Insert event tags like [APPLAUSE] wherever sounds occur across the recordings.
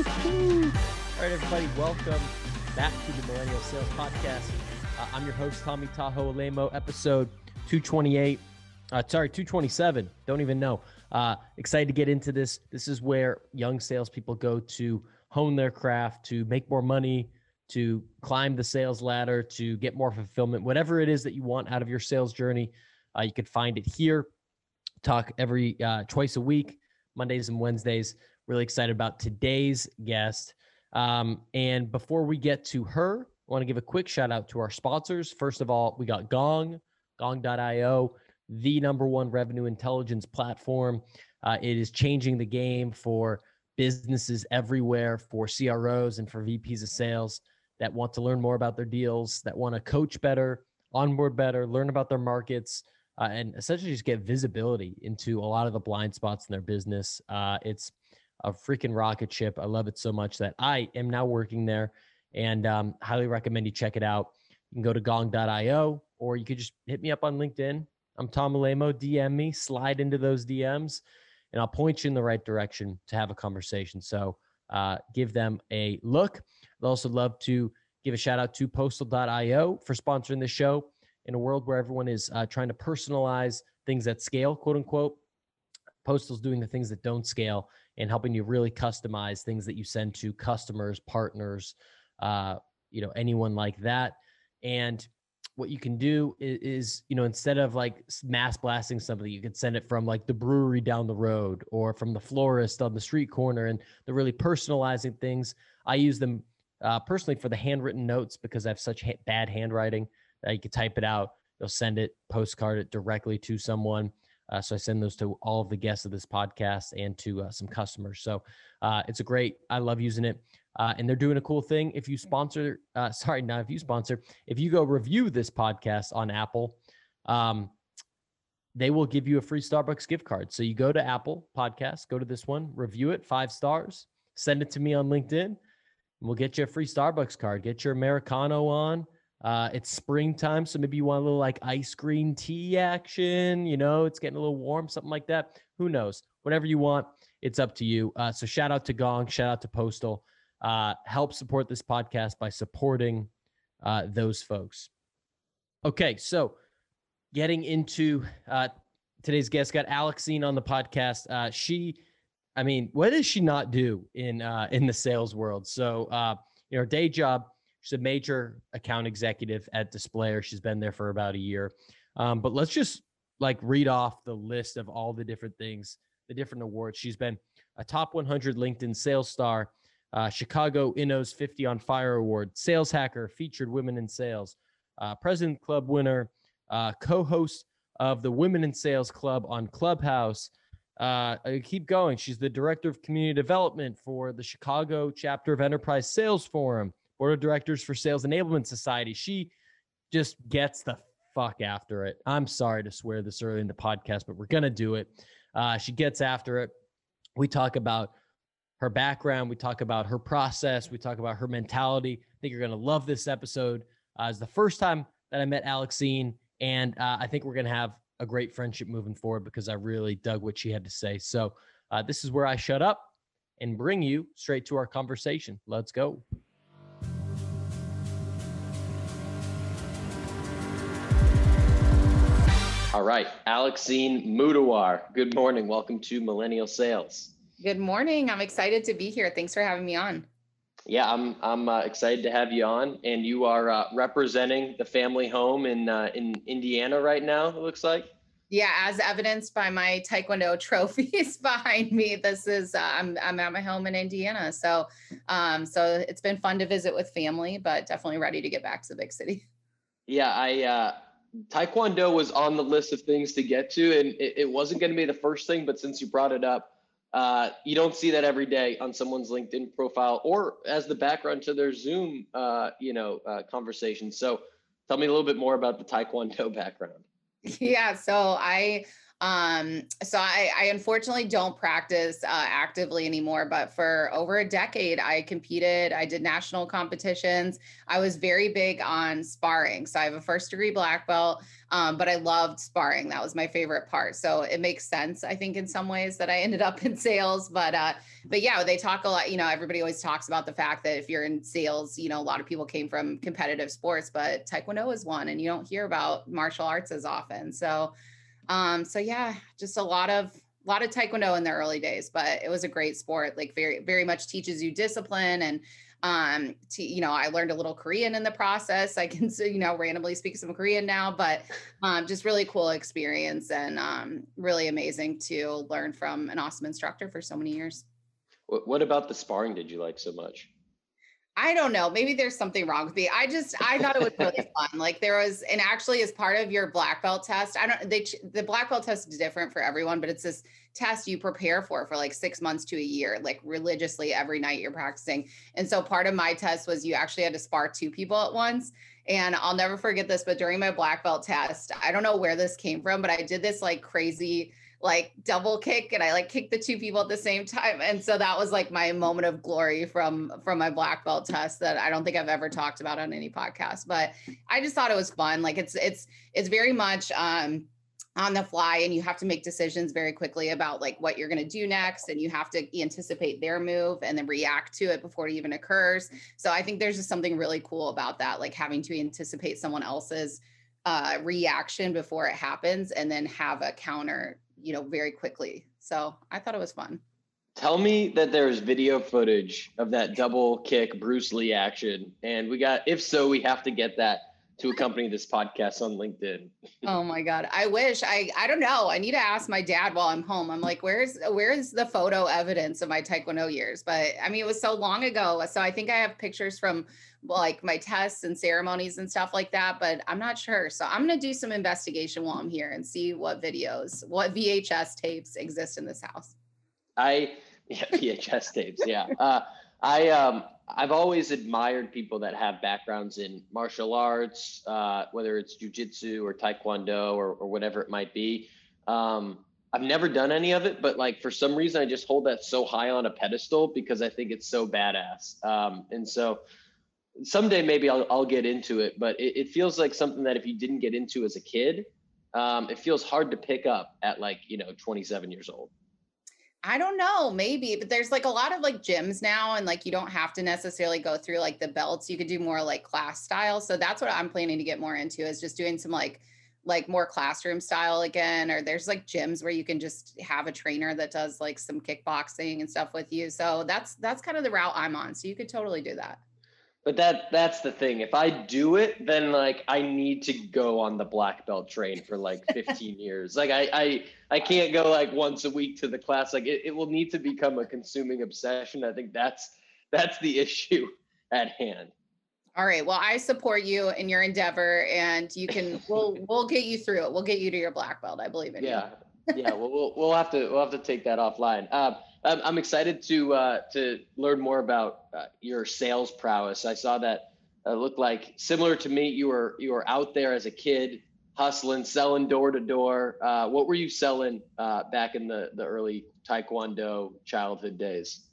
All right, everybody, welcome back to the Millennial Sales Podcast. Uh, I'm your host, Tommy Tahoe Alaimo, episode 228. Uh, sorry, 227. Don't even know. Uh, excited to get into this. This is where young salespeople go to hone their craft, to make more money, to climb the sales ladder, to get more fulfillment, whatever it is that you want out of your sales journey. Uh, you can find it here. Talk every uh, twice a week, Mondays and Wednesdays. Really excited about today's guest. Um, and before we get to her, I want to give a quick shout out to our sponsors. First of all, we got Gong, gong.io, the number one revenue intelligence platform. Uh, it is changing the game for businesses everywhere, for CROs and for VPs of sales that want to learn more about their deals, that want to coach better, onboard better, learn about their markets, uh, and essentially just get visibility into a lot of the blind spots in their business. Uh, it's a freaking rocket ship. I love it so much that I am now working there and um, highly recommend you check it out. You can go to gong.io or you could just hit me up on LinkedIn. I'm Tom Alaimo. DM me, slide into those DMs, and I'll point you in the right direction to have a conversation. So uh, give them a look. I'd also love to give a shout out to postal.io for sponsoring the show in a world where everyone is uh, trying to personalize things at scale, quote unquote. Postal's doing the things that don't scale and helping you really customize things that you send to customers, partners, uh, you know, anyone like that. And what you can do is, you know, instead of like mass blasting something, you can send it from like the brewery down the road or from the florist on the street corner and the really personalizing things. I use them uh, personally for the handwritten notes because I have such ha- bad handwriting that you can type it out. You'll send it, postcard it directly to someone. Uh, so I send those to all of the guests of this podcast and to uh, some customers. So uh, it's a great, I love using it. Uh, and they're doing a cool thing. If you sponsor, uh, [LAUGHS] sorry, not if you sponsor, if you go review this podcast on Apple, um, they will give you a free Starbucks gift card. So you go to Apple Podcast, go to this one, review it, five stars, send it to me on LinkedIn, and we'll get you a free Starbucks card. Get your Americano on. Uh, it's springtime, so maybe you want a little like ice green tea action. You know, it's getting a little warm, something like that. Who knows? Whatever you want, it's up to you. Uh, so shout out to Gong, shout out to Postal. Uh, help support this podcast by supporting uh, those folks. Okay, so getting into uh, today's guest, got Alexine on the podcast. Uh, she, I mean, what does she not do in uh, in the sales world? So, uh, you know, day job She's a major account executive at Displayr. She's been there for about a year. Um, but let's just like read off the list of all the different things, the different awards. She's been a top 100 LinkedIn sales star, uh, Chicago Inno's 50 on Fire Award, Sales Hacker, featured women in sales, uh, President Club winner, uh, co host of the Women in Sales Club on Clubhouse. Uh, keep going. She's the director of community development for the Chicago chapter of Enterprise Sales Forum board of directors for Sales Enablement Society. She just gets the fuck after it. I'm sorry to swear this early in the podcast, but we're going to do it. Uh, she gets after it. We talk about her background. We talk about her process. We talk about her mentality. I think you're going to love this episode. Uh, it's the first time that I met Alexine, and uh, I think we're going to have a great friendship moving forward because I really dug what she had to say. So, uh, this is where I shut up and bring you straight to our conversation. Let's go. All right, Alexine Mudawar. Good morning. Welcome to Millennial Sales. Good morning. I'm excited to be here. Thanks for having me on. Yeah, I'm I'm uh, excited to have you on, and you are uh, representing the family home in uh, in Indiana right now. It looks like. Yeah, as evidenced by my Taekwondo [LAUGHS] trophies behind me, this is uh, I'm I'm at my home in Indiana. So, um, so it's been fun to visit with family, but definitely ready to get back to the big city. Yeah, I uh, Taekwondo was on the list of things to get to, and it, it wasn't going to be the first thing. But since you brought it up, uh, you don't see that every day on someone's LinkedIn profile or as the background to their Zoom, uh, you know, uh, conversation. So, tell me a little bit more about the Taekwondo [LAUGHS] background. Yeah, so I Um, so I, I unfortunately don't practice uh, actively anymore, but for over a decade, I competed. I did national competitions. I was very big on sparring. So I have a first degree black belt, um, but I loved sparring. That was my favorite part. So it makes sense, I think, in some ways that I ended up [LAUGHS] in sales. But uh, but yeah, they talk a lot. You know, everybody always talks about the fact that if you're in sales, you know, a lot of people came from competitive sports, but Taekwondo is one, and you don't hear about martial arts as often. So um, so yeah, just a lot of a lot of taekwondo in the early days, but it was a great sport. Like very very much teaches you discipline and um to, you know i learned a little korean in the process i can you know randomly speak some korean now but um just really cool experience and um really amazing to learn from an awesome instructor for so many years what about the sparring did you like so much I don't know. Maybe there's something wrong with me. I just I thought it was really [LAUGHS] fun. Like there was, and actually, as part of your black belt test, I don't. They the black belt test is different for everyone, but it's this test you prepare for for like six months to a year, like religiously every night you're practicing. And so part of my test was you actually had to spar two people at once. And I'll never forget this, but during my black belt test, I don't know where this came from, but I did this like crazy like double kick and I like kicked the two people at the same time. And so that was like my moment of glory from from my black belt test that I don't think I've ever talked about on any podcast. But I just thought it was fun. Like it's it's it's very much um on the fly and you have to make decisions very quickly about like what you're going to do next and you have to anticipate their move and then react to it before it even occurs so i think there's just something really cool about that like having to anticipate someone else's uh, reaction before it happens and then have a counter you know, very quickly. So I thought it was fun. Tell me that there's video footage of that double kick Bruce Lee action. And we got, if so, we have to get that to accompany this podcast on LinkedIn. oh my God. I wish I, I don't know. I need to ask my dad while I'm home. I'm like, where's, where's the photo evidence of my Taekwondo years? But I mean, it was so long ago. So I think I have pictures from like my tests and ceremonies and stuff like that, but I'm not sure. So I'm going to do some investigation while I'm here and see what videos, what VHS tapes exist in this house. I, [LAUGHS] yeah, VHS tapes. Yeah. Uh, I, um, I've always admired people that have backgrounds in martial arts, uh, whether it's jujitsu or taekwondo or, or whatever it might be. Um, I've never done any of it, but like for some reason, I just hold that so high on a pedestal because I think it's so badass. Um, and so someday maybe I'll, I'll get into it, but it, it, feels like something that if you didn't get into as a kid, um, it feels hard to pick up at like, you know, 27 years old. I don't know, maybe, but there's like a lot of like gyms now, and like you don't have to necessarily go through like the belts. You could do more like class style. So that's what I'm planning to get more into is just doing some like like more classroom style again. Or there's like gyms where you can just have a trainer that does like some kickboxing and stuff with you. So that's that's kind of the route I'm on. So you could totally do that. But that that's the thing. If I do it, then like I need to go on the black belt train for like [LAUGHS] 15 years. Like I I I can't go like once a week to the class. Like it, it will need to become a consuming obsession. I think that's that's the [LAUGHS] issue at hand. All right. Well, I support you in your endeavor and you can we'll [LAUGHS] we'll get you through it. We'll get you to your black belt. I believe in yeah. you. yeah. yeah well, we'll we'll have to we'll have to take that offline. Uh, I'm, I'm excited to uh, to learn more about uh, your sales prowess. I saw that uh, looked like similar to me. You were you were out there as a kid, hustling, selling door to door. Uh, what were you selling uh, back in the the early Taekwondo childhood days?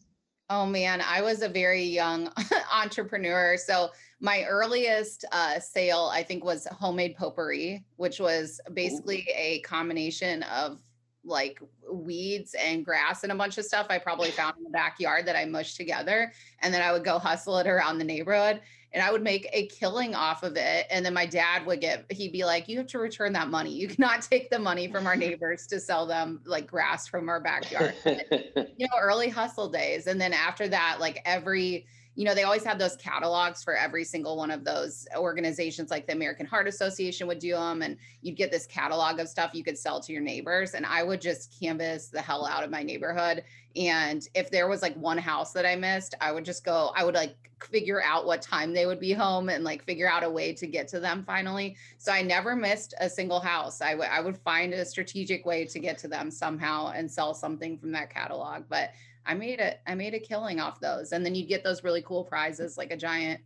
Oh man, I was a very young [LAUGHS] entrepreneur. So my earliest uh, sale, I think, was homemade potpourri, which was basically Ooh. a combination of like weeds and grass and a bunch of stuff I probably found in the backyard that I mushed together. And then I would go [LAUGHS] hustle it around the neighborhood and I would make a killing off of it. And then my dad would get, he'd be like, You have to return that money. You [LAUGHS] cannot take the money from our [LAUGHS] neighbors to sell them like grass from our backyard. you know, early hustle days. And then after that, like every, you know, they always had those catalogs for every single one of those organizations, like the American Heart Association would do them. And you'd get this catalog of stuff you could sell to your neighbors. And I would just canvas the hell out of my neighborhood. And if there was like one house that I missed, I would just go, I would like figure out what time they would be home and like figure out a way to get to them finally. So I never missed a single house. I, w- I would find a strategic way to get to them somehow and sell something from that catalog. But I made it. I made a killing off those. And then you'd get those really cool prizes like a giant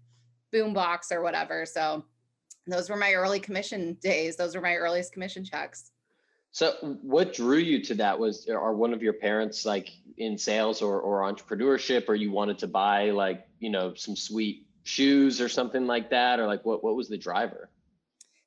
boom box or whatever. So those were my early commission days. Those were my earliest commission checks. So what drew you to that was are one of your parents like in sales or, or entrepreneurship or you wanted to buy like, you know, some sweet shoes or something like that? Or like what what was the driver?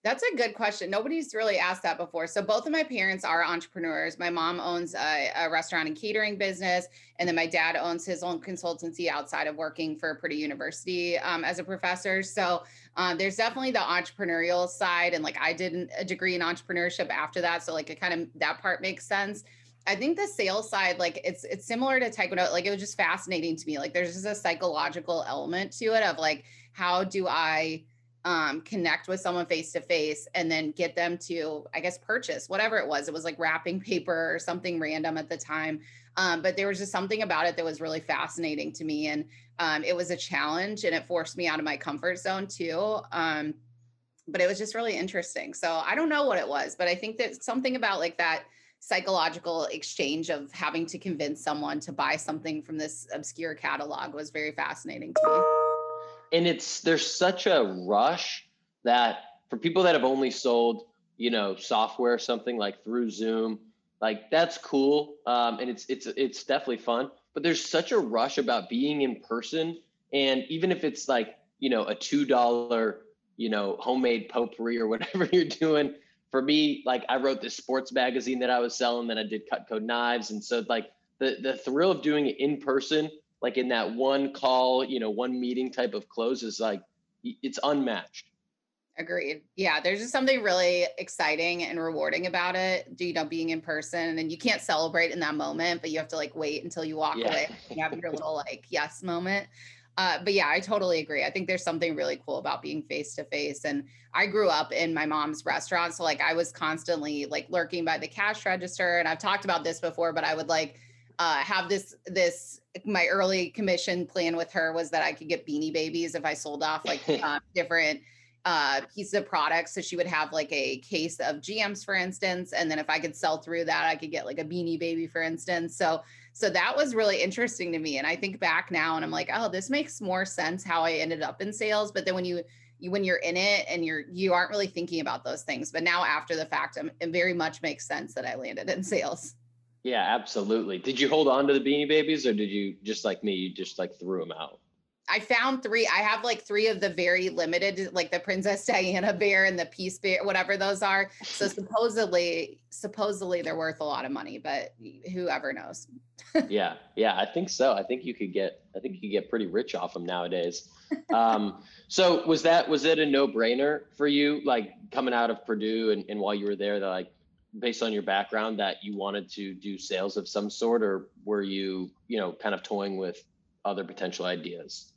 That's a good question. Nobody's really asked that before. So both of my parents are entrepreneurs. My mom owns a, a, restaurant and catering business, and then my dad owns his own consultancy outside of working for Purdue University um, as a professor. So um, there's definitely the entrepreneurial side, and like I did a degree in entrepreneurship after that, so like it kind of that part makes sense. I think the sales side, like it's it's similar to Taekwondo. Like it was just fascinating to me. Like there's just a psychological element to it of like how do I um, connect with someone face to face and then get them to, I guess, purchase whatever it was. It was like wrapping [LAUGHS] paper or something random at the time. Um, but there was just something about it that was really fascinating to me. And um, it was a challenge and it forced me out of my comfort zone too. Um, but it was just really interesting. So I don't know what it was, but I think that something about like that psychological exchange of having to convince someone to buy something from this obscure catalog was very fascinating to me and it's there's such a rush that for people that have only sold you know software something like through zoom like that's cool um, and it's it's it's definitely fun but there's such a rush about being in person and even if it's like you know a two dollar you know homemade potpourri or [LAUGHS] whatever you're doing for me like i wrote this sports magazine that i was selling then i did Cutco knives and so like the the thrill of doing it in person like in that one call, you know, one meeting type of close is like it's unmatched. Agreed. Yeah, there's just something really exciting and rewarding about it. Do you know, being in person and you can't celebrate in that moment, but you have to like wait until you walk yeah. away. You have your little like yes moment. Uh, but yeah, I totally agree. I think there's something really cool about being face to face. And I grew up in my mom's restaurant, so like I was constantly like lurking by the cash register. And I've talked about this before, but I would like uh, have this this my early commission plan with her was that I could get beanie babies if I sold off like uh, [LAUGHS] different uh, pieces of products. So she would have like a case of GMs, for instance, and then if I could sell through that, I could get like a beanie baby, for instance. So so that was really interesting to me. And I think back now and I'm like, oh, this makes more sense how I ended up in sales. But then when you you when you're in it and you're you aren't really thinking about those things. But now after the fact, I'm, it very much makes sense that I landed in sales. Yeah, absolutely. Did you hold on to the Beanie Babies, or did you just like me, you just like threw them out? I found three. I have like three of the very limited, like the Princess [LAUGHS] Diana bear and the Peace bear, whatever those are. So [LAUGHS] supposedly, supposedly they're worth a lot of money, but whoever knows. [LAUGHS] yeah, yeah, I think so. I think you could get, I think you could get pretty rich off them nowadays. Um, so was that was it a no brainer for you, like coming out of Purdue and, and while you were there, that like based on your background that you wanted to do sales of some sort or were you you know kind of toying with other potential ideas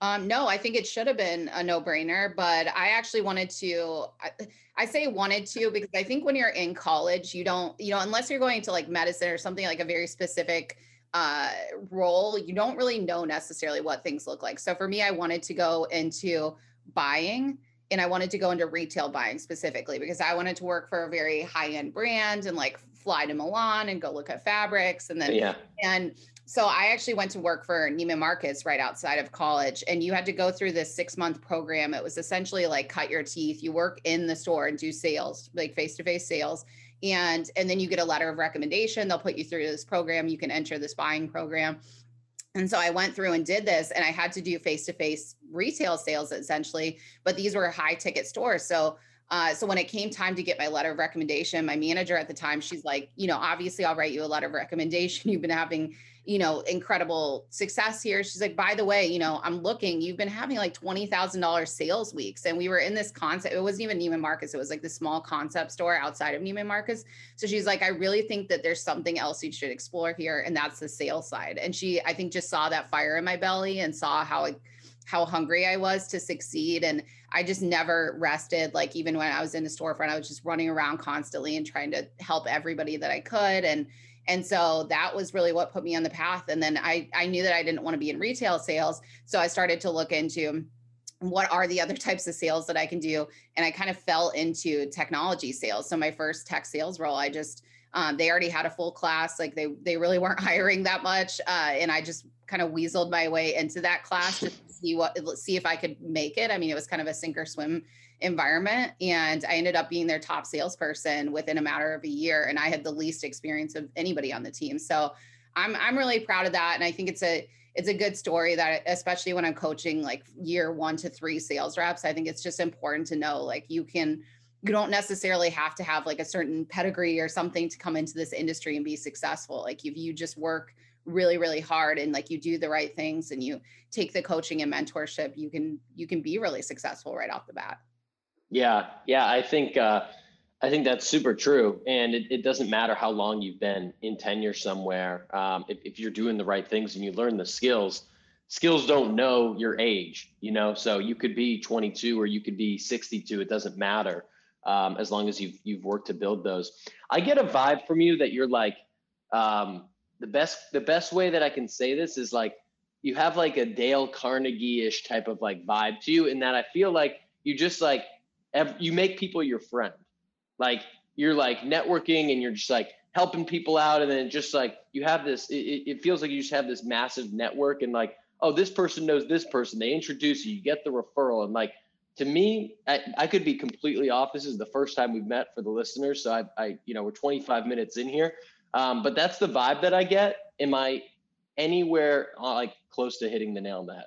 um, no, I think it should have been a no brainer, but I actually wanted to. I, I, say wanted to because I think when you're in college, you don't, you know, unless you're going to like medicine or something like a very specific uh, role, you don't really know necessarily what things look like. So for me, I wanted to go into buying and I wanted to go into retail buying specifically because I wanted to work for a very high end brand and like fly to Milan and go look at fabrics and then yeah. and so I actually went to work for Neiman Marcus right outside of college and you had to go through this 6 month program. It was essentially like cut your teeth. You work in the store and do sales like face to face sales and and then you get a letter of recommendation. They'll put you through this program. You can enter this buying program and so I went through and did this, and I had to do face to face retail sales essentially, but these were high ticket stores. So uh, so when it came time to get my letter of recommendation, my manager at the time, she's like, you know, obviously I'll write you a letter of recommendation. [LAUGHS] You've been having, you know, incredible success here. She's like, by the way, you know, I'm looking, you've been having like $20,000 sales weeks. And we were in this concept. It wasn't even Neiman Marcus. It was like the small concept store outside of Neiman Marcus. So she's like, I really think that there's something else you should explore here. And that's the sales side. And she, I think just saw that fire in my belly and saw how it, how hungry I was to succeed. And I just never rested. Like even when I was in the storefront, I was just running around constantly and trying to help everybody that I could. And and so that was really what put me on the path. And then I I knew that I didn't want to be in retail sales. So I started to look into what are the other [LAUGHS] types of sales that I can do? And I kind of fell into technology sales. So my first tech sales role, I just um, they already had a full class, like they they really weren't [LAUGHS] hiring that much, uh, and I just kind of weaseled my way into that class to see what see if I could make it. I mean, it was kind of a sink or swim environment and I ended up being their top salesperson within a matter of a year and I had the least experience of anybody on the team. So I'm I'm really proud of that and I think it's a it's a good story that especially when I'm coaching like year 1 to 3 sales reps, I think it's just important to know like you can you don't necessarily have to have like a certain pedigree or something to come into this industry and be successful. Like if you just work really really hard and like you do the right things and you take the coaching and mentorship, you can you can be really successful right off the bat. Yeah, yeah, I think uh, I think that's super true, and it, it doesn't matter how long you've been in tenure somewhere. Um, if, if you're doing the right things and you learn the skills, skills don't know your age, you know. So you could be 22 or you could be 62. It doesn't matter um, as long as you've you've worked to build those. I get a vibe from you that you're like um, the best. The best way that I can say this is like you have like a Dale Carnegie ish type of like vibe to you, in that I feel like you just like you make people your friend. Like you're like networking and you're just like helping people out. And then just like you have this, it, it feels like you just have this massive network and like, oh, this person knows this person. They introduce you, you get the referral. And like, to me, I, I could be completely off. This is the first time we've met for the listeners. So I, I you know, we're 25 minutes in here. Um, but that's the vibe that I get. Am I anywhere uh, like close to hitting the nail on the head?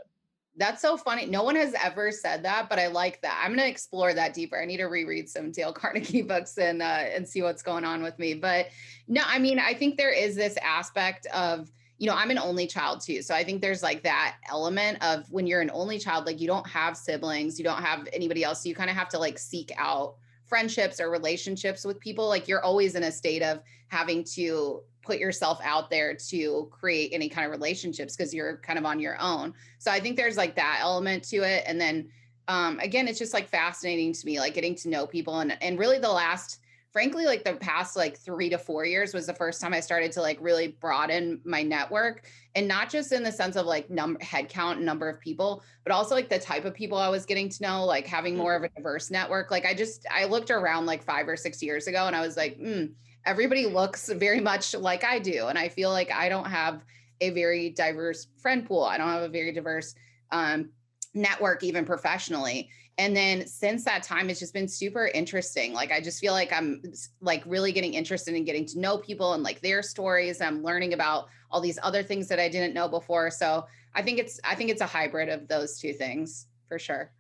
That's so funny. No one has ever said that, but I like that. I'm going to explore that deeper. I need to reread some Dale [LAUGHS] Carnegie books and uh, and see what's going on with me. But no, I mean, I think there is this aspect of you know, I'm an only child too. So I think there's like that element of when you're an only child, like you don't have siblings, you don't have anybody else. So you kind of have to like seek out friendships or relationships with people. Like you're always in a state of having to put yourself out there to create any kind of relationships because you're kind of on your own. So I think there's like that element to it. And then um, again, it's just like fascinating to me, like getting to know people. And and really the last, frankly, like the past like three to four years was the first time I started to like really broaden my network. And not just in the sense of like number head count and number of people, but also like the type of people I was getting to know, like having more of a diverse network. Like I just I looked around like five or six years ago and I was like, hmm everybody looks very much like I do. And I feel like I don't have a very diverse friend pool. I don't have a very diverse um, network, even professionally. And then since that time, it's just been super interesting. Like, I just feel like I'm like really getting interested in getting to know people and like their stories. I'm learning about all these other things that I didn't know before. So I think it's, I think it's a hybrid of those two things for sure.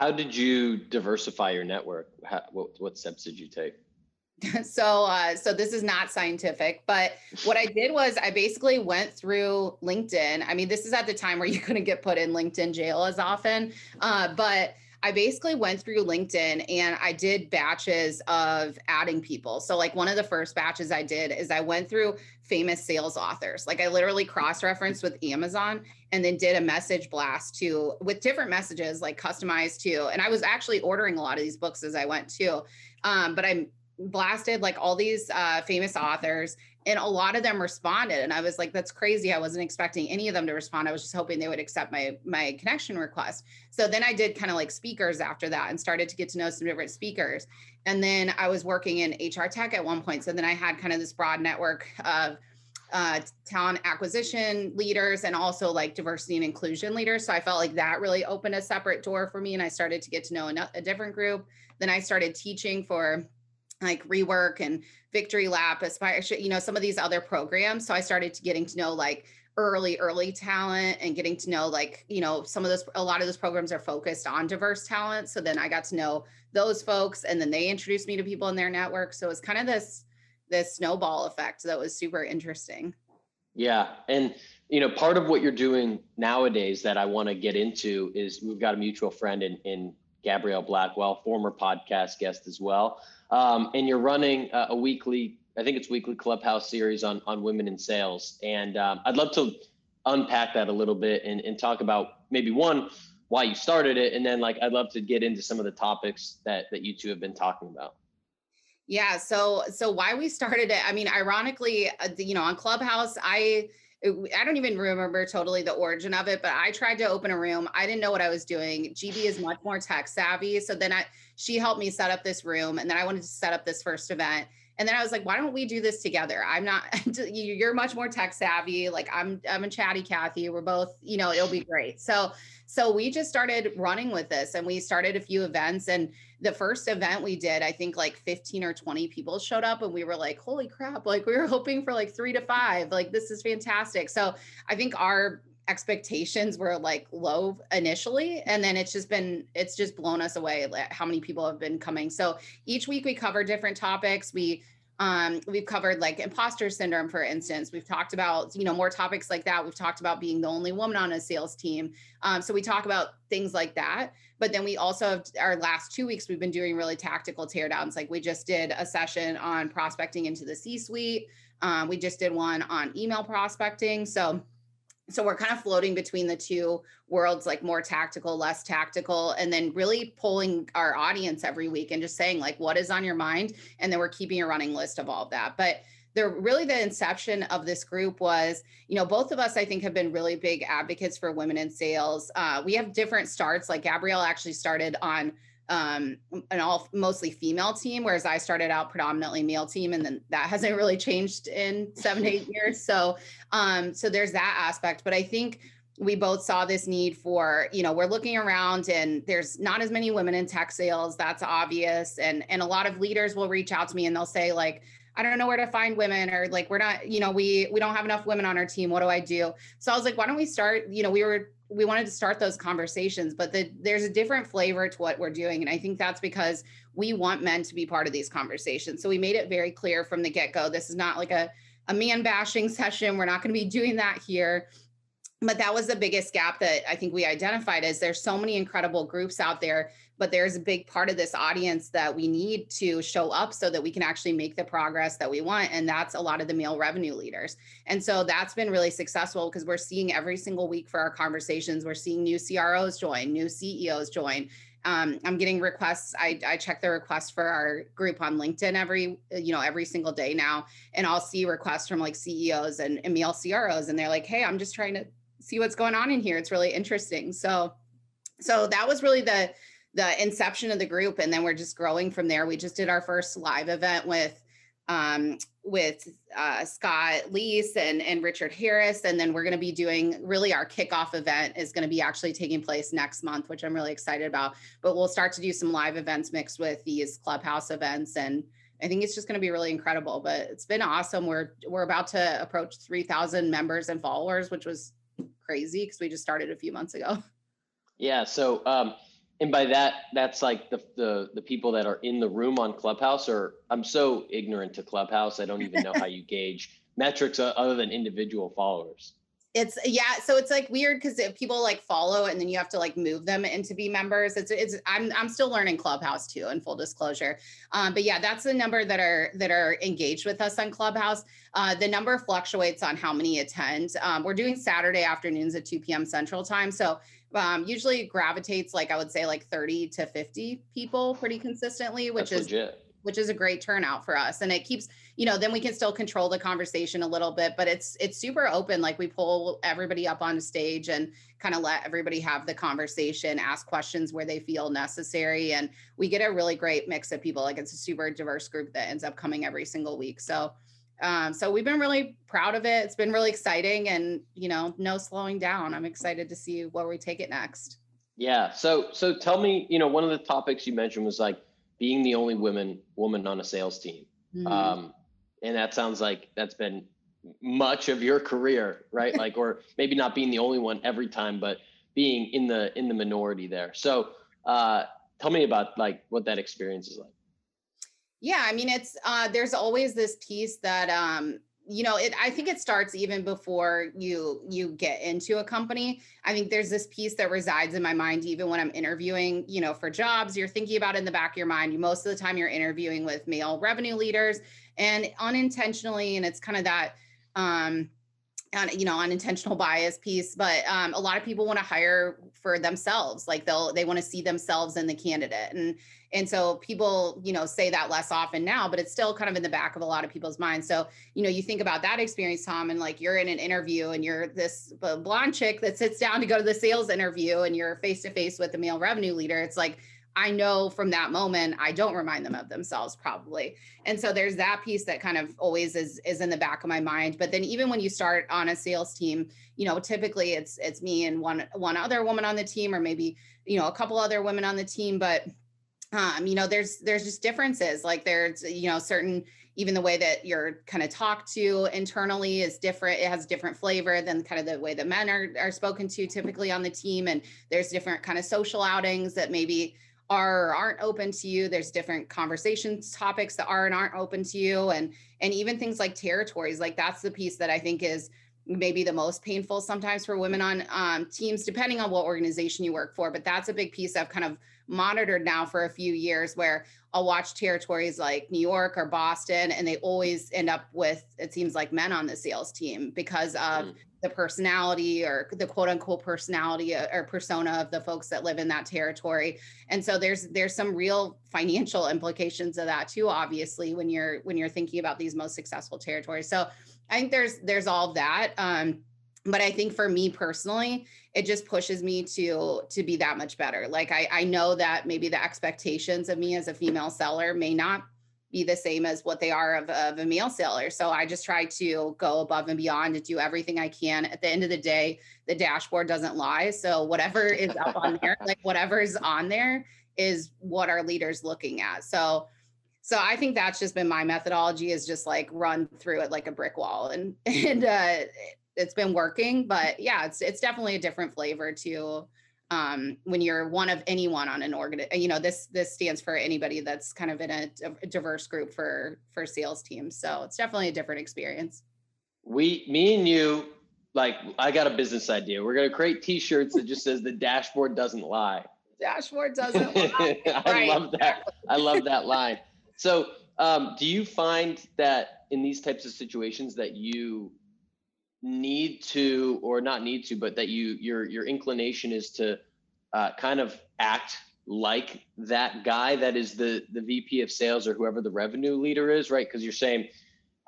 How did you diversify your network? How, what, what steps did you take? [LAUGHS] so uh, so this is not scientific but what i did was i basically went through linkedin i mean this is at the time where you [LAUGHS] couldn't get put in linkedin jail as often uh, but i basically went through linkedin and i did batches of adding people. So like one of the first batches i did is i went through famous sales authors. Like i literally cross-referenced with amazon and then did a message blast to with different messages like customized to and i was actually ordering a lot of these books as i went too. Um, but i'm blasted like all these uh, famous authors and a lot of them responded and i was like that's crazy i wasn't expecting any of them to respond i was just hoping they would accept my my connection request. So then i did kind of like speakers after that and started to get to know some different speakers and then i was working in hr tech at one point so then i had kind of this broad network of uh, talent acquisition leaders and also like diversity and inclusion leaders so i felt like that really opened a separate door for me and i started to get to know a, a different group. Then i started teaching for like rework and victory lap aspire you know some of these other programs. So i started to getting to know like early early talent and getting to know like you know some of those a lot of those programs are focused on diverse talent. So then i got to know those folks and then they introduced me to people in their network. So it's kind of this this snowball effect that was super interesting. Yeah. And you know part of what you're doing nowadays that i want to get into is we've got a mutual friend in in gabrielle blackwell former podcast guest as well um, and you're running a, a, weekly, I think it's weekly clubhouse series on on women in sales. And um, I'd love to unpack that a little bit and, and talk about maybe one why you started it, and then like I'd love to get into some of the topics that that you two have been talking about. Yeah. So so why we started it? I mean, ironically, uh, you know, on Clubhouse, I I don't even remember totally the origin of it, but I tried to open a room. I didn't know what I was doing. GB is much more tech savvy. So then I she helped me set up this room and then I wanted to set up this first event. and then I was like, why don't we do this together? I'm not, [LAUGHS] you're much more tech savvy. Like I'm, I'm a chatty Kathy. We're both, you know, it'll be great. So, so we just started running with this and we started a few events. And the first event we did, I think like 15 or 20 people showed up and we were like, holy crap. Like we were [LAUGHS] hoping for like three to five. Like this is fantastic. So I think our, expectations were like low initially and then it's just been it's just blown us away how many people have been coming so each week we cover different topics we um, we've covered like imposter syndrome for instance we've talked about you know more topics like that we've talked about being the only woman on a sales team um, so we talk about things like that but then we also have our last two weeks we've been doing really tactical teardowns. Like we just did a session on prospecting into the c suite um, we just did one on email prospecting. So so we're kind of floating between the two worlds like more tactical less tactical and then really pulling our audience every week and just saying like what is on your mind? And then we're keeping a running list of all of that. But the really the inception of this group was you know both of us i think have been really big advocates for women in sales uh, we have different starts like gabrielle actually started on um, an all mostly female team, whereas I started out predominantly male team, and then that hasn't [LAUGHS] really changed in seven eight [LAUGHS] years. So, um, so there's that aspect. But I think we both saw this need for you know we're looking around and there's not as many women in tech sales that's obvious and and a lot of leaders will reach out to me and they'll say like I don't know where to find women or like we're not, you know, we we don't have enough women on our team. What do I do? So I was like, why don't we start, you know, we were we wanted to start those conversations, but the, there's a different flavor to what we're doing and I think that's because we want men to be part of these conversations. So we made it very clear from the get-go this is not like a a man bashing [LAUGHS] session. We're not going to be doing that here but that was the biggest gap that I think we identified is there's so many incredible groups out there, but there's a big part of this audience that we need to show up so that we can actually make the progress that we want. And that's a lot of the male revenue leaders. And so that's been really successful because we're seeing every single week for our conversations, we're seeing new CROs join, new CEOs join. Um, I'm getting requests. I, I check the requests for our group on LinkedIn every, you know, every single day now. And I'll see requests from like CEOs and, and male CROs. And they're like, hey, I'm just trying to see what's going on in here. It's really interesting. So, so that was really the the inception of the group, and then we're just growing from there. We just did our first live event with um, with uh, Scott Leese and, and Richard Harris. And then we're going to be doing really our kickoff event is going to be actually taking place next month, which I'm really excited about. But we'll start to do some live events mixed with these clubhouse events. And I think it's just going to be really incredible. But it's been awesome. We're we're about to approach 3,000 members and followers, which was crazy because we just started a few months ago. [LAUGHS] Yeah. So, um, and by that, that's like the, the the people that are in the room on Clubhouse. Or I'm so ignorant to Clubhouse, I don't even know how you [LAUGHS] gauge metrics other than individual followers it's yeah so it's like weird because if people like follow and then you have to like move them into be members it's it's i'm i'm still learning clubhouse too in full disclosure. Um, but yeah that's the number that are that are engaged with us on clubhouse. Uh, the number fluctuates on how many attend. Um, we're doing saturday afternoons at 2 p.m central time so um, usually gravitates like i would say like 30 to 50 people pretty consistently which that's is legit which is a great turnout for us and it keeps you know then we can still control the conversation a little bit but it's it's super open like we pull everybody up on stage and kind of let everybody have the conversation ask questions where they feel necessary and we get a really great mix of people like it's a super diverse group that ends up coming every single week so um, so we've been really proud of it it's been really exciting and you know no slowing down i'm excited to see where we take it next. Yeah so so tell me you know one of the topics you mentioned was like being the only woman woman on a sales team. Mm-hmm. Um, and that sounds like that's been much of your career, right? [LAUGHS] like, or maybe not being the only one every time, but being in the in the minority there. So, uh, tell me about like what that experience is like. Yeah, I mean, it's uh, there's always this piece that um, you know it i think it starts even before you you get into a company. I think there's this piece that resides in my mind even when i'm interviewing you know for jobs you're thinking about in the back of your mind. Most of the time you're interviewing with male revenue leaders and unintentionally and it's kind of that um you know unintentional bias piece but um, a lot of people want to hire for themselves like they'll they want to see themselves in the candidate and and so people you know say that less often now but it's still kind of in the back of a lot of people's minds so you know you think about that experience tom and like you're in an interview and you're this blonde chick that sits down to go to the sales interview and you're face to face with the male revenue leader it's like I know from that moment I don't remind them of themselves probably. And so there's that piece that kind of always is is in the back of my mind. But then even when you start on a sales team, you know, typically it's it's me and one one other woman on the team or maybe, you know, a couple other women on the team, but um, you know, there's there's just differences. Like there's, you know, certain even the way that you're kind of talked to internally is different. It has different flavor than kind of the way that men are, are spoken to typically on the team. And there's different kind of social outings that maybe are aren't open to you. There's different conversations topics that are and aren't open to you. And and even things like territories, like that's the piece that I think is maybe the most painful sometimes for women on um, teams, depending on what organization you work for. But that's a big piece I've kind of monitored now for a few years where I'll watch territories like New York or Boston, and they always end up with, it seems like men on the sales team because of mm. the personality or the quote unquote personality uh, or persona of the folks that live in that territory. And so there's there's some real financial implications of that too, obviously, when you're when you're thinking about these most successful territories. So I think there's there's all that. Um, but I think for me personally, it just pushes me to to be that much better. Like I I know that maybe the expectations of me as a female seller may not be the same as what they are of, of a male seller. So I just try to go above and beyond to do everything I can. At the end of the day, the dashboard doesn't lie. So whatever is up on [LAUGHS] there, like whatever is on there is what our leaders looking at. So so i think that's just been my methodology is just like run through it like a brick wall and [LAUGHS] and uh it's been working but yeah it's it's definitely a different flavor to um when you're one of anyone on an organ you know this this stands for anybody that's kind of in a, a diverse group for for sales teams so it's definitely a different experience. We me and you like i got a business idea. We're going to create t-shirts that just says the dashboard doesn't lie. [LAUGHS] Dashboard doesn't [LAUGHS] lie. i right. love that. I love that line. So, um, do you find that in these types of situations that you need to, or not need to, but that you your your inclination is to uh, kind of act like that guy that is the the VP of sales or whoever the revenue leader is, right? Because you're saying,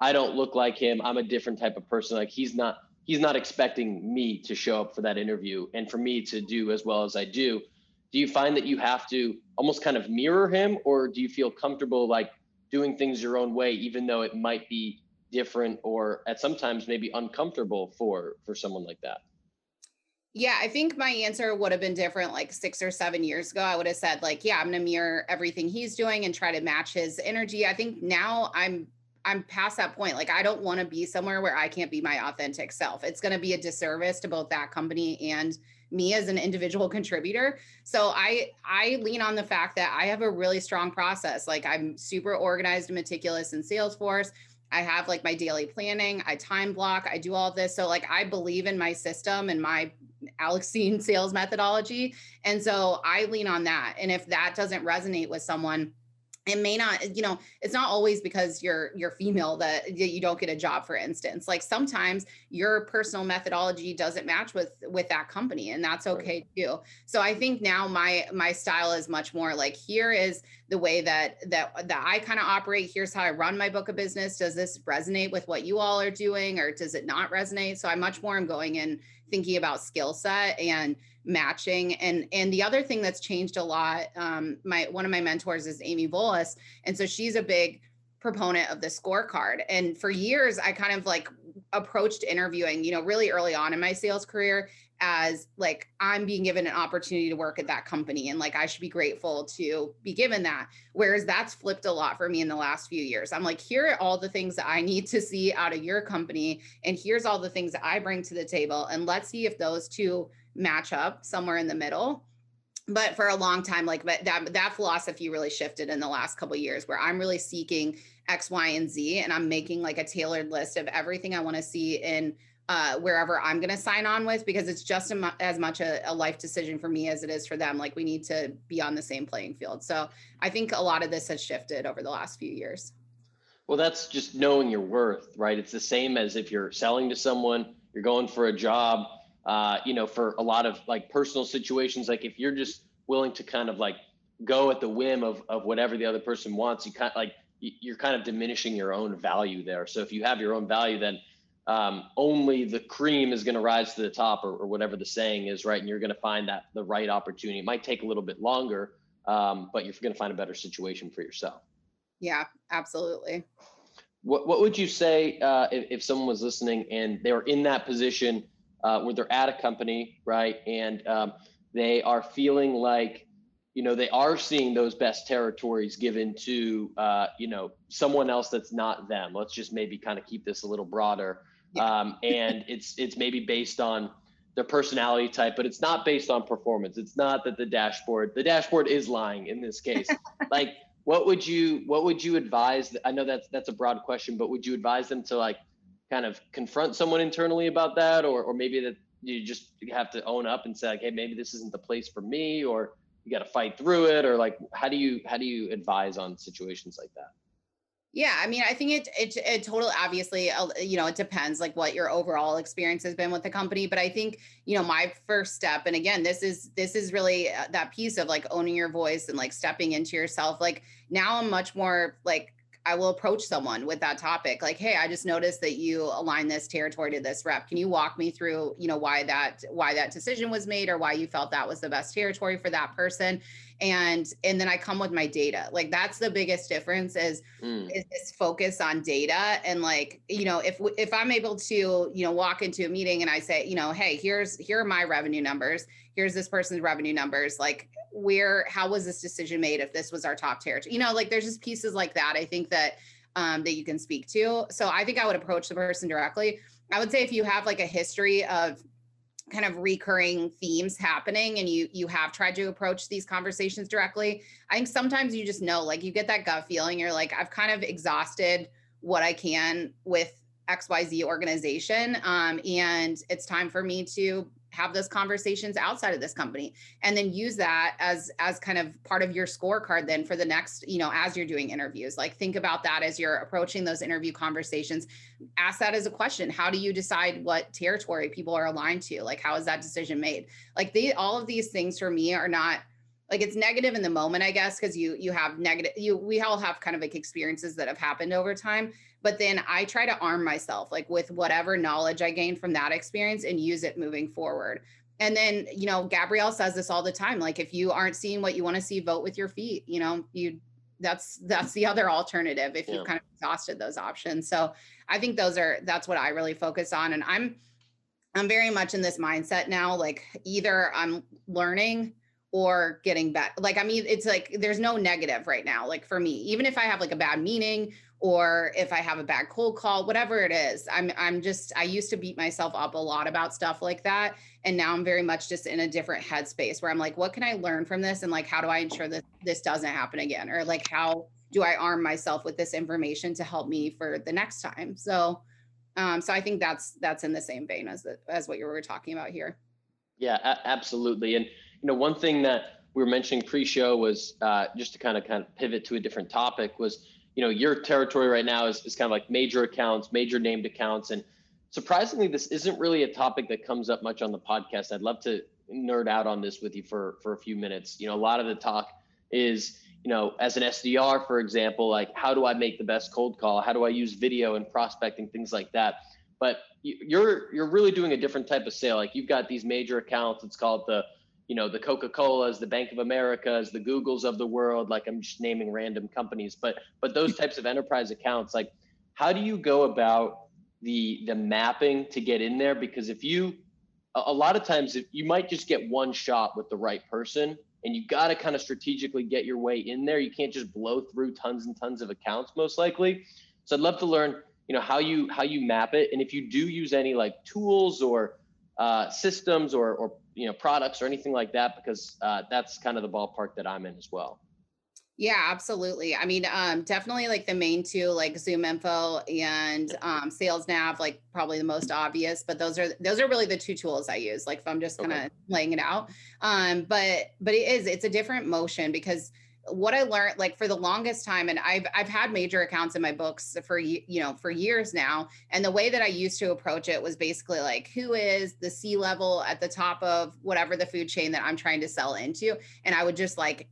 I don't look like him. I'm a different type of person. Like he's not he's not expecting me to show up for that interview and for me to do as well as I do do you find that you have to almost kind of mirror him or do you feel comfortable like doing things your own way even though it might be different or at sometimes maybe uncomfortable for for someone like that yeah, I think my answer would have been different like six or seven years ago. I would have said, like, yeah, I'm gonna mirror everything he's doing and try to match his energy. I think now I'm I'm past that point. Like, I don't want to be somewhere where I can't be my authentic self. It's gonna be a disservice to both that company and me as an individual contributor. So I I lean on the fact that I have a really strong process. Like I'm super organized and meticulous in Salesforce. I have like my daily planning, I time block, I do all this. So like I believe in my system and my Alexine [LAUGHS] sales methodology. And so I lean on that. And if that doesn't resonate with someone, it may not you know it's not always because you're you're female that you don't get a job for instance. Like sometimes your personal methodology doesn't match with with that company and that's okay too. So i think now my my style is much more like here is the way that that that i kind of operate here's how i run my book of business. Does this resonate with what you all are doing or does it not resonate? So i much more am going in thinking about skill set and matching. And and the other thing that's changed a lot um my one of my mentors is amy Volas. And so she's a big proponent of the scorecard. And for years i kind of like approached interviewing you know really early on in my sales career as like i'm being given an opportunity to work at that company and like i should be grateful to be given that whereas that's flipped a lot for me in the last few years. I'm like here are all the things that i need to see out of your company and here's all the things that i bring to the table and let's see if those two match up somewhere in the middle. But for a long time like that that philosophy really shifted in the last couple years where i'm really seeking x y and z and i'm making like a tailored list of everything i want to see in uh, wherever i'm going to sign on with because it's just as much a, a, life decision for me as it is for them like we need to be on the same playing field. So i think a lot of this has shifted over the last few years. Well that's just knowing your worth right? It's the same as if you're selling to someone you're going for a job uh, you know, for a lot of like personal situations, like if you're just willing to kind of like go at the whim of, of whatever the other person wants, you kind of like, you're kind of diminishing your own value there. So if you have your own value, then um, only the cream is going to rise to the top or, or, whatever the saying is, right? And you're going to find that the right opportunity. It might take a little bit longer, um, but you're going to find a better situation for yourself. Yeah, absolutely. What What would you say uh, if, if someone was listening and they were in that position uh, where they're at a company, right, and um, they are feeling like you know they are seeing those best territories given to uh, you know someone else that's not them. Let's just maybe kind of keep this a little broader, yeah. um, and [LAUGHS] it's it's maybe based on their personality type, but it's not based on performance. It's not that the dashboard, the dashboard is lying in this case. [LAUGHS] like, what would you, what would you advise? I know that's that's a broad question, but would you advise them to like kind of confront someone internally about that, or or maybe that you just have to own up and say like, hey, maybe this isn't the place for me, or you got to fight through it, or like, how do you how do you advise on situations like that? Yeah, I mean, I think it it it totally obviously uh, you know it depends like what your overall experience has been with the company, but I think you know my first step, and again, this is this is really uh, that piece of like owning your voice and like stepping into yourself. Like now, I'm much more like I will approach someone with that topic. Like, hey, I just noticed that you align this territory to this rep. Can you walk me through, you know, why that why that decision was made or why you felt that was the best territory for that person? And and then I come with my data. Like that's the biggest difference is mm. is this focus on data. And like, you know, if if I'm able to, you know, walk into a meeting and I say, you know, hey, here's here are my revenue numbers, here's this person's revenue numbers, like where how was this decision made if this was our top territory? You know like there's just pieces like that i think that um, that you can speak to. So i think i would approach the person directly. I would say if you have like a history of kind of recurring themes happening and you you have tried to approach these conversations directly i think sometimes you just know like you get that gut feeling. You're like i've kind of exhausted what i can with xyz organization um, and it's time for me to have those conversations outside of this company and then use that as as kind of part of your scorecard then for the next you know as you're doing interviews. Like think about that as you're approaching those interview conversations. Ask that as a question. How do you decide what territory people are aligned to? Like how is that decision made? Like they all of these things for me are not like it's negative in the moment i guess because you you have negative you we all have kind of like experiences that have happened over time but then i try to arm myself like with whatever knowledge i gain from that experience and use it moving forward and then you know gabrielle says this all the time like if you aren't seeing what you want to see vote with your feet you know you that's that's the [LAUGHS] other alternative if yeah. you've kind of exhausted those options so i think those are that's what i really focus on and i'm i'm very much in this mindset now like either i'm learning or getting better. Like, I mean, it's like there's no negative right now. Like for me, even if I have like a bad meeting or if I have a bad cold call, whatever it is, I'm I'm just I used to beat myself up a lot about stuff like that. And now I'm very much just in a different headspace where I'm like, what can I learn from this? And like, how do I ensure that this doesn't happen again? Or like how do I arm myself with this information to help me for the next time? So um, so I think that's that's in the same vein as the, as what you were talking about here. Yeah, a- absolutely. And you know, one thing that we were mentioning pre-show was uh, just to kind of kind of pivot to a different topic was, you know, your territory right now is, is kind of like major accounts, major named accounts. And surprisingly, this isn't really a topic that comes up much on the podcast. I'd love to nerd out on this with you for, for a few minutes. You know, a lot of the talk is, you know, as an SDR, for example, like how do I make the best cold call? How do I use video and prospecting, things like that. But you're you're really doing a different type of sale. Like you've got these major accounts. It's called the you know the coca-colas the bank of americas the googles of the world like i'm just naming random companies. But but those [LAUGHS] types of enterprise accounts like how do you go about the the mapping to get in there? Because if you a lot of times if you might just get one shot with the right person and you got to kind of strategically get your way in there. You can't just blow through tons and tons of accounts most likely. So i'd love to learn you know how you how you map it. And if you do use any like tools or uh, systems or, or you know products or anything like that because uh, that's kind of the ballpark that i'm in as well. Yeah absolutely. I mean um, definitely like the main two like zoom info and um, sales nav like probably the most obvious but those are those are really the two tools i use like if i'm just kind of okay. laying it out. Um, but but it is it's a different motion because what I learned, like for the longest time, and I've I've had major accounts in my books for you know for years now, and the way that I used to approach it was basically like, who is the C level at the top of whatever the food chain that I'm trying to sell into, and I would just like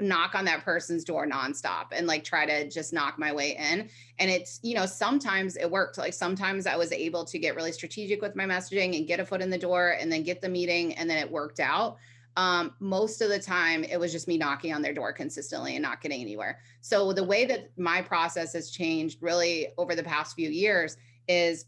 knock on that person's door nonstop and like try to just knock my way in. And it's you know sometimes it worked. Like sometimes I was able to get really strategic with my messaging and get a foot in the door, and then get the meeting, and then it worked out um, most of the time it was just me knocking on their door consistently and not getting anywhere. So the way that my process has changed really over the past few years is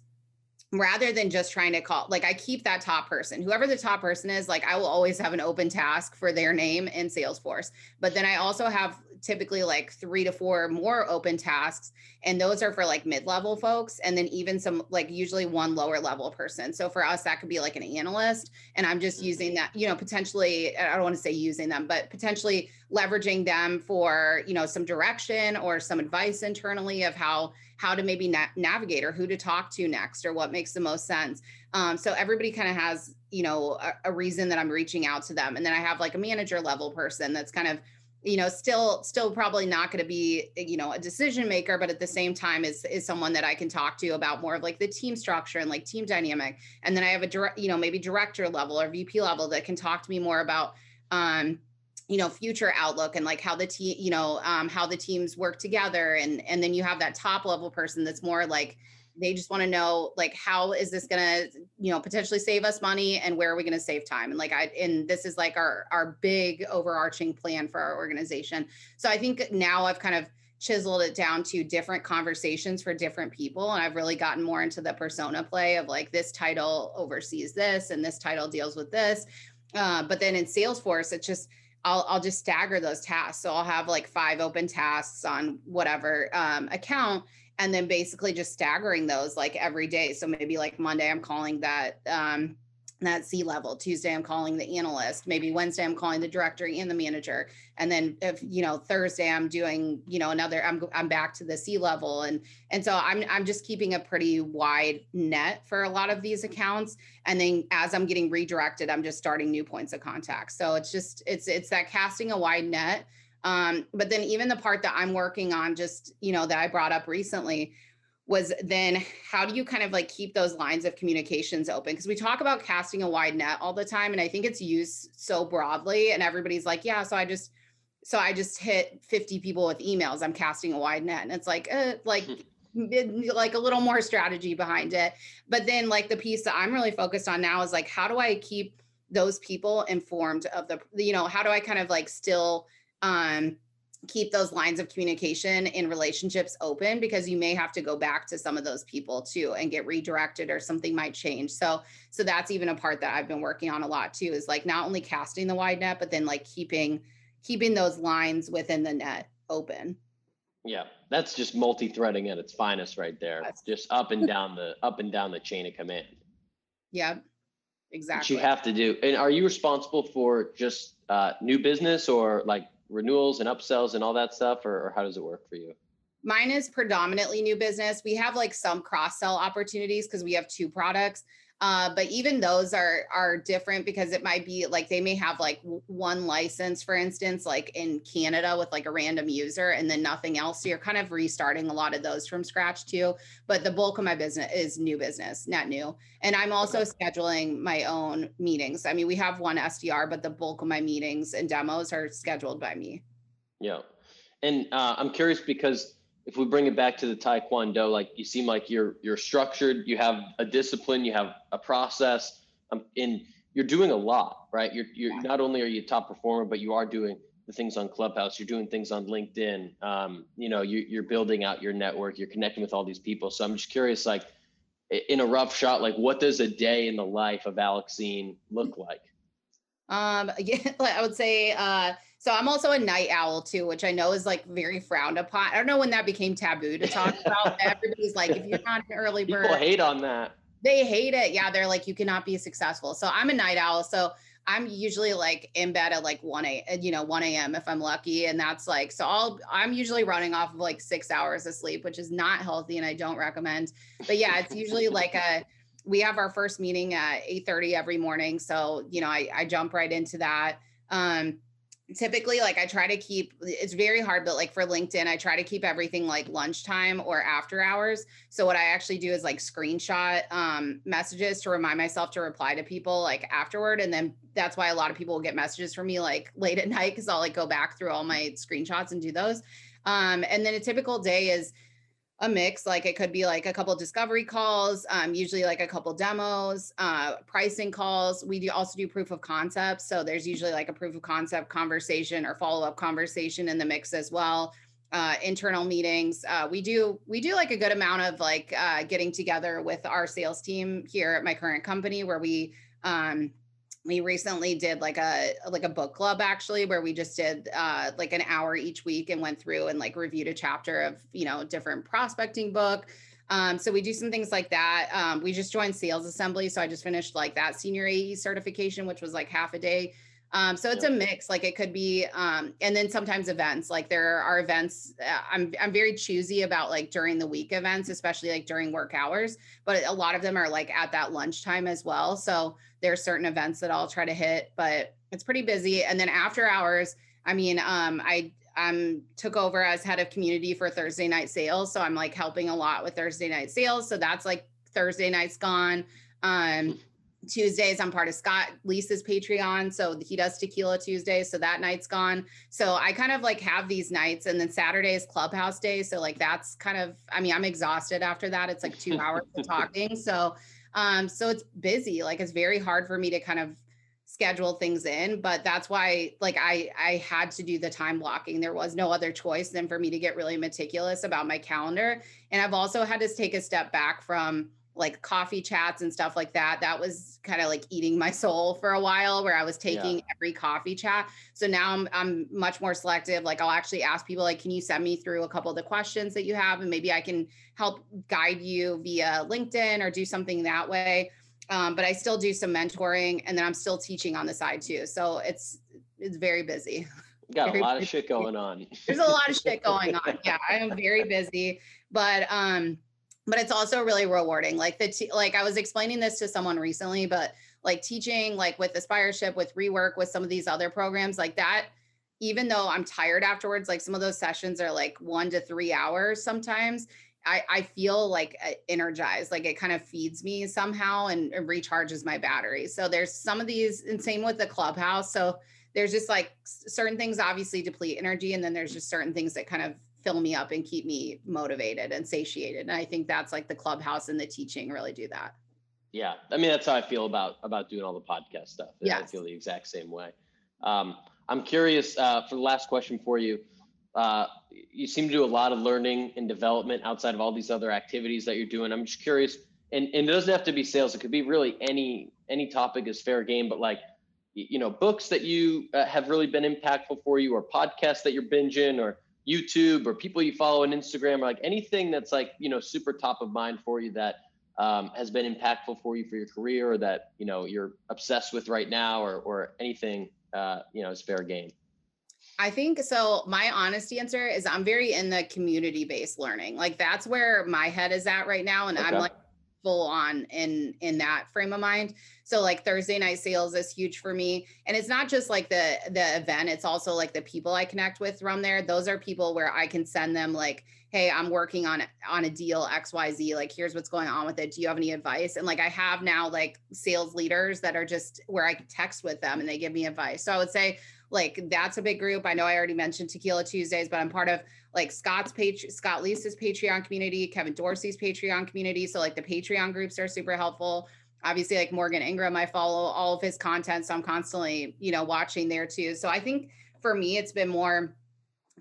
rather than just trying to call like i keep that top person whoever the top person is like i will always have an open task for their name in salesforce but then i also have typically like three to four more open tasks and those are for like mid-level folks and then even some like usually one lower level person. So for us that could be like an analyst and i'm just using that you know potentially i don't want to say using them but potentially leveraging them for you know some direction or some advice internally of how how to maybe na- navigate or who to talk to next or what makes the most sense. Um, so everybody kind of has you know a, a reason that i'm reaching out to them and then i have like a manager level person that's kind of you know still still probably not going to be eh, you know a decision maker but at the same time is is someone that i can talk to about more of like the team structure and like team dynamic. And then i have a direct you know maybe director level or vp level that can talk to me more about um you know future outlook and like how the team you know um, how the teams work together. And and then you have that top level person that's more like they just want to know like how is this to you know potentially save us money and where are we to save time? And like i and this is like our our big overarching plan for our organization. So i think now i've kind of chiseled it down to different conversations for different people and i've really gotten more into the persona play of like this title oversees this and this title deals with this. Uh, but then in salesforce it's just I'll I'll just stagger those tasks. So I'll have like five open tasks on whatever um, account, and then basically just staggering those like every day. So maybe like Monday I'm calling that um, that C level. Tuesday I'm calling the analyst. Maybe Wednesday I'm calling the director and the manager. And then if you know Thursday I'm doing you know another I'm I'm back to the C level and and so I'm I'm just keeping a pretty wide net for a lot of these accounts. And then as I'm getting redirected, I'm just starting new points of contact. So it's just it's it's that casting a wide net um, but then even the part that I'm working on, just you know, that I brought up recently, was then how do you kind of like keep those lines of communications open? Because we talk about casting a wide net all the time, and I think it's used so broadly, and everybody's like, yeah, so I just so I just hit 50 people with emails. I'm casting a wide net, and it's like, uh, like. like a little more strategy behind it but then like the piece that i'm really focused on now is like how do i keep those people informed of the you know how do i kind of like still um, keep those lines of communication in relationships open because you may have to go back to some of those people too and get redirected or something might change. So so that's even a part that i've been working on a lot too is like not only casting the wide net but then like keeping keeping those lines within the net open. Yeah that's just multi-threading at its finest right there. That's, just up and down the up and down the chain of command. Yeah exactly what you have to do and are you responsible for just uh, new business or like renewals and upsells and all that stuff, or, or how does it work for you? Mine is predominantly new business. We have like some cross sell opportunities because we have two products. Uh, but even those are are different because it might be like they may have like one license, for instance, like in Canada with like a random user, and then nothing else. So you're kind of restarting a lot of those from scratch too. But the bulk of my business is new business, not new. And I'm also okay. scheduling my own meetings. I mean, we have one SDR, but the bulk of my meetings and demos are scheduled by me. Yeah, and uh, I'm curious because if we bring it back to the taekwondo like you seem like you're you're structured you have a discipline you have a process um, and you're doing a lot right? You're you're not only are you a top performer but you are doing the things on clubhouse you're doing things on linkedin um, you know you, you're building out your network you're connecting with all these people. So i'm just curious like in a rough shot like what does a day in the life of alexine look like? Um [LAUGHS] yeah i would say uh so I'm also a night owl too, which I know is like very frowned upon. I don't know when that became taboo to talk [LAUGHS] about. Everybody's like, if you're not an early bird, people hate on that. They hate it. Yeah, they're like, you cannot be successful. So I'm a night owl. So I'm usually like in bed at like 1 a you know 1 a.m. if I'm lucky, and that's like so I'll I'm usually running off of like six hours of sleep, which is not healthy and I don't recommend. But yeah, it's usually like a we have our first meeting at 8:30 every morning, so you know I I jump right into that. Um, typically like i try to keep it's very hard but like for linkedin i try to keep everything like lunchtime or after hours. So what i actually do is like screenshot um, messages to remind myself to reply to people like afterward and then that's why a lot of people will get messages from me like [LAUGHS] late at night because i'll like go back through all my screenshots and do those. Um, and then a typical day is a mix like it could be like a couple discovery calls um, usually like a couple demos uh, pricing calls. We do also do proof of concept so there's usually like a proof of concept conversation or follow-up conversation in the mix as well uh, internal meetings. Uh, we do we do like a good amount of like uh, getting together with our sales team here at my current company where we um, we recently did like a like a book club actually where we just did uh like an hour each week and went through and like reviewed a chapter of you know different prospecting book. Um, so we do some things like that. Um, we just joined sales assembly so i just finished like that senior ae certification which was like half a day um, so it's a mix like it could be um, and then sometimes events like there are events uh, i'm i'm very choosy about like during the week events especially like during work hours but a lot of them are like at that lunchtime as well so there are certain events that I'll try to hit, but it's pretty busy. And then after hours, I mean, um, I um took over as head of community for Thursday night sales. So I'm like helping a lot with Thursday night sales. So that's like Thursday nights gone. Um Tuesdays, I'm part of Scott Leese's Patreon. So he does tequila Tuesdays. So that night's gone. So I kind of like have these nights. And then Saturday is clubhouse day. So like that's kind of, I mean, I'm exhausted after that. It's like two hours of [LAUGHS] talking. So um, so it's busy. Like it's very hard for me to kind of schedule things in, but that's why like I I had to do the time blocking. There was no other choice than for me to get really meticulous about my calendar. And I've also had to take a step back from like coffee chats and stuff like that. That was kind of like eating my soul for a while where I was taking yeah. every coffee chat. So now I'm I'm much more selective. Like I'll actually ask people like, can you send me through a couple of the questions that you have and maybe I can help guide you via LinkedIn or do something that way. Um, but I still do some mentoring and then I'm still teaching on the side too. So it's it's very busy. [LAUGHS] Got very a lot busy. of shit going on. There's a lot of [LAUGHS] shit going on. Yeah, I am very busy, but um but it's also really rewarding like the t- like i was explaining this to someone recently but like teaching like with aspireship with rework with some of these other programs like that even though i'm tired afterwards like some of those sessions are like one to three hours sometimes i i feel like energized like it kind of feeds me somehow and, and recharges my battery. So there's some of these and same with the clubhouse so there's just like certain things obviously deplete energy and then there's just certain things that kind of fill me up and keep me motivated and satiated. And I think that's like the clubhouse and the teaching really do that. Yeah. I mean, that's how I feel about, about doing all the podcast stuff. Yeah. I feel the exact same way. Um, I'm curious uh, for the last question for you. Uh, you seem to do a lot of learning and development outside of all these other activities that you're doing. I'm just curious, and, and it doesn't have to be sales. It could be really any, any topic is fair game, but like, you know, books that you uh, have really been impactful for you or podcasts that you're binging or YouTube or people you follow on Instagram or like anything that's like, you know, super top of mind for you that um, has been impactful for you for your career or that, you know, you're obsessed with right now or, or anything, uh, you know, is fair game? I think so. My honest answer is I'm very in the community based learning. Like that's where my head is at right now. And okay. I'm like, full on in in that frame of mind. So like thursday night sales is huge for me. And it's not just like the the event it's also like the people i connect with from there. Those are people where i can send them like hey i'm working on on a deal xyz like here's what's going on with it. Do you have any advice? And like i have now like sales leaders that are just where i text with them and they give me advice. So i would say like that's a big group. I know i already mentioned tequila tuesdays but i'm part of like Scott's page, Scott Leese's Patreon community, Kevin Dorsey's Patreon community. So like the Patreon groups are super helpful. Obviously, like Morgan Ingram, I follow all of his content. So I'm constantly, you know, watching there too. So I think for me, it's been more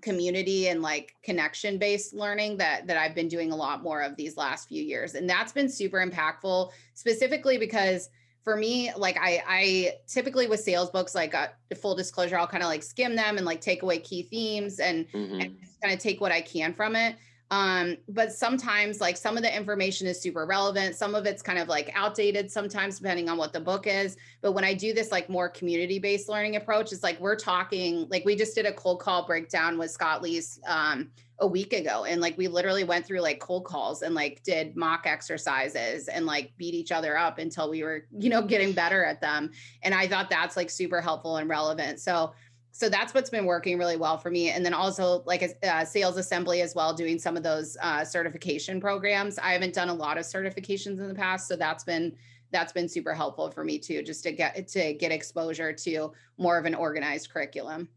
community and like connection based learning that that I've been doing a lot more of these last few years. And that's been super impactful, specifically because for me, like I, I typically with sales books, like uh, full disclosure, I'll kind of like skim them and like take away key themes and, mm-hmm. and kind of take what I can from it. Um, but sometimes like some of the information is super relevant. Some of it's kind of like outdated sometimes depending on what the book is. But when I do this like more community-based learning approach, it's like we're talking, like we just did a cold call breakdown with Scott Leese um, a week ago. And like we literally went through like cold calls and like did mock exercises and like beat each other up until we were, you know, getting better at them. And I thought that's like super helpful and relevant. So so that's what's been working really well for me. And then also like a, uh, sales assembly as well doing some of those uh, certification programs. I haven't done a lot of certifications in the past so that's been that's been super helpful for me too just to get to get exposure to more of an organized curriculum.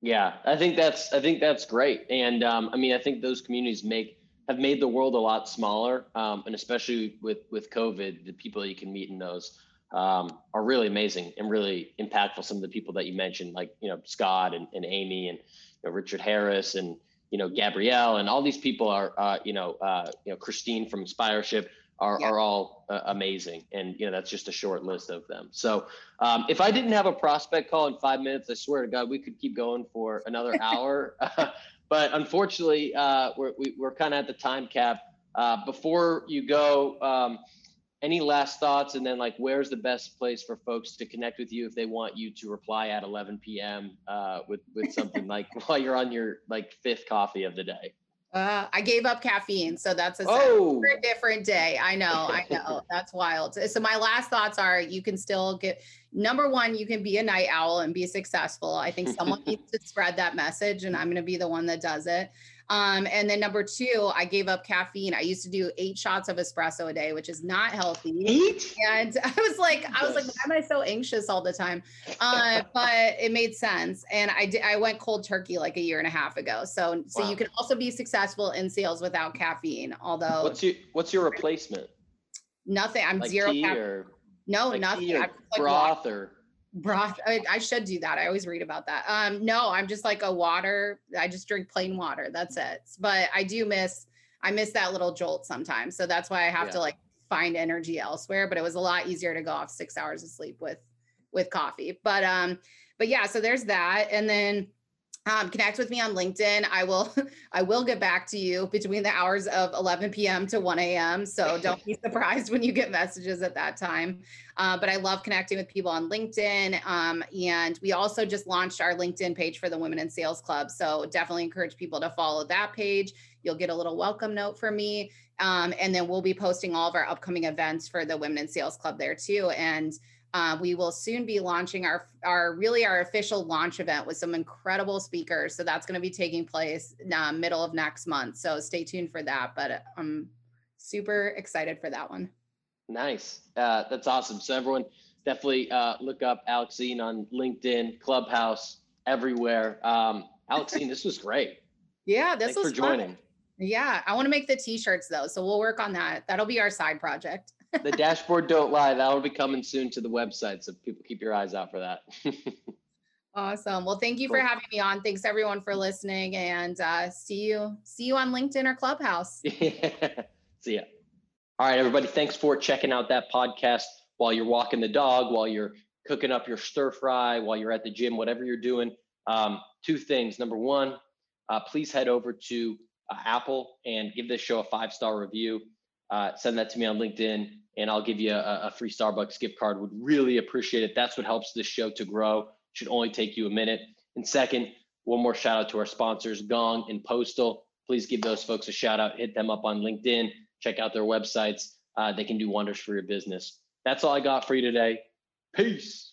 Yeah i think that's i think that's great. And um, i mean i think those communities make have made the world a lot smaller. Um, and especially with with COVID, the people you can meet in those um, are really amazing and really impactful. Some of the people that you mentioned, like you know Scott and, and Amy and you know, Richard Harris and you know Gabrielle and all these people are uh, you know uh, you know Christine from Aspireship are, yeah. are all uh, amazing. And, you know, that's just a short list of them. So um, if I didn't have a prospect call in five minutes, I swear to God, we could keep going for another [LAUGHS] hour. [LAUGHS] but unfortunately, uh, we're, we, are we are kind of at the time cap. Uh, before you go, um, any last thoughts? And then, like, where's the best place for folks to connect with you if they want you to reply at 11 p.m. Uh, with with something like [LAUGHS] while you're on your like fifth coffee of the day? Uh, I gave up caffeine, so that's a oh. different day. I know, I [LAUGHS] know, that's wild. So my last thoughts are: you can still get number one, you can be a night owl and be successful. I think someone [LAUGHS] needs to spread that message, and I'm going to be the one that does it. Um, and then number two, I gave up caffeine. I used to do eight shots of espresso a day, which is not healthy. Eight? And [LAUGHS] I was like, I was like, why am I so anxious all the time? Uh, [LAUGHS] but it made sense. And I did, I went cold turkey like a year and a half ago. So, so wow. you can also be successful in sales without caffeine. Although, what's your what's your replacement? Nothing. I'm like zero. Caffeine. No, like nothing. Or broth or broth I, I, should do that. I always read about that. Um no i'm just like a water i just drink plain water that's it. But i do miss i miss that little jolt sometimes. So that's why i have yeah. to like find energy elsewhere but it was a lot easier to go off six hours of sleep with with coffee. But um but yeah so there's that. And then um, connect with me on LinkedIn. I will [LAUGHS] I will get back to you between the hours of 11 p.m. to 1 a.m. So [LAUGHS] don't be surprised when you get messages at that time. Uh, but I love connecting with people on LinkedIn. Um, and we also just launched our LinkedIn page for the Women in Sales Club. So definitely encourage people to follow that page. You'll get a little welcome note from me. Um, and then we'll be posting all of our upcoming events for the Women in Sales Club there too. And uh, we will soon be launching our our really our official launch event with some incredible speakers. So that's going to be taking place uh, middle of next month. So stay tuned for that. But I'm super excited for that one. Nice. Uh, that's awesome. So everyone definitely uh, look up Alexine on LinkedIn, Clubhouse, everywhere. Um, Alexine, this was great. [LAUGHS] Yeah, this Thanks was for joining. Fun. Yeah, I want to make the t-shirts though, so we'll work on that. That'll be our side project the dashboard don't lie. That'll be coming soon to the website. So people keep your eyes out for that. [LAUGHS] awesome. Well, thank you cool. for having me on. Thanks everyone for listening and uh, see you, see you on LinkedIn or Clubhouse. Yeah. [LAUGHS] see ya. All right, everybody. Thanks for checking out that podcast while you're walking the dog, while you're cooking up your stir fry, while you're at the gym, whatever you're doing. Um, two things. Number one, uh, please head over to uh, Apple and give this show a five star review. Uh, send that to me on LinkedIn and I'll give you a, a, free Starbucks gift card. Would really appreciate it. That's what helps this show to grow. Should only take you a minute. And second, one more shout out to our sponsors, Gong and Postal. Please give those folks a shout out. Hit them up on LinkedIn. Check out their websites. Uh, they can do wonders for your business. That's all I got for you today. Peace.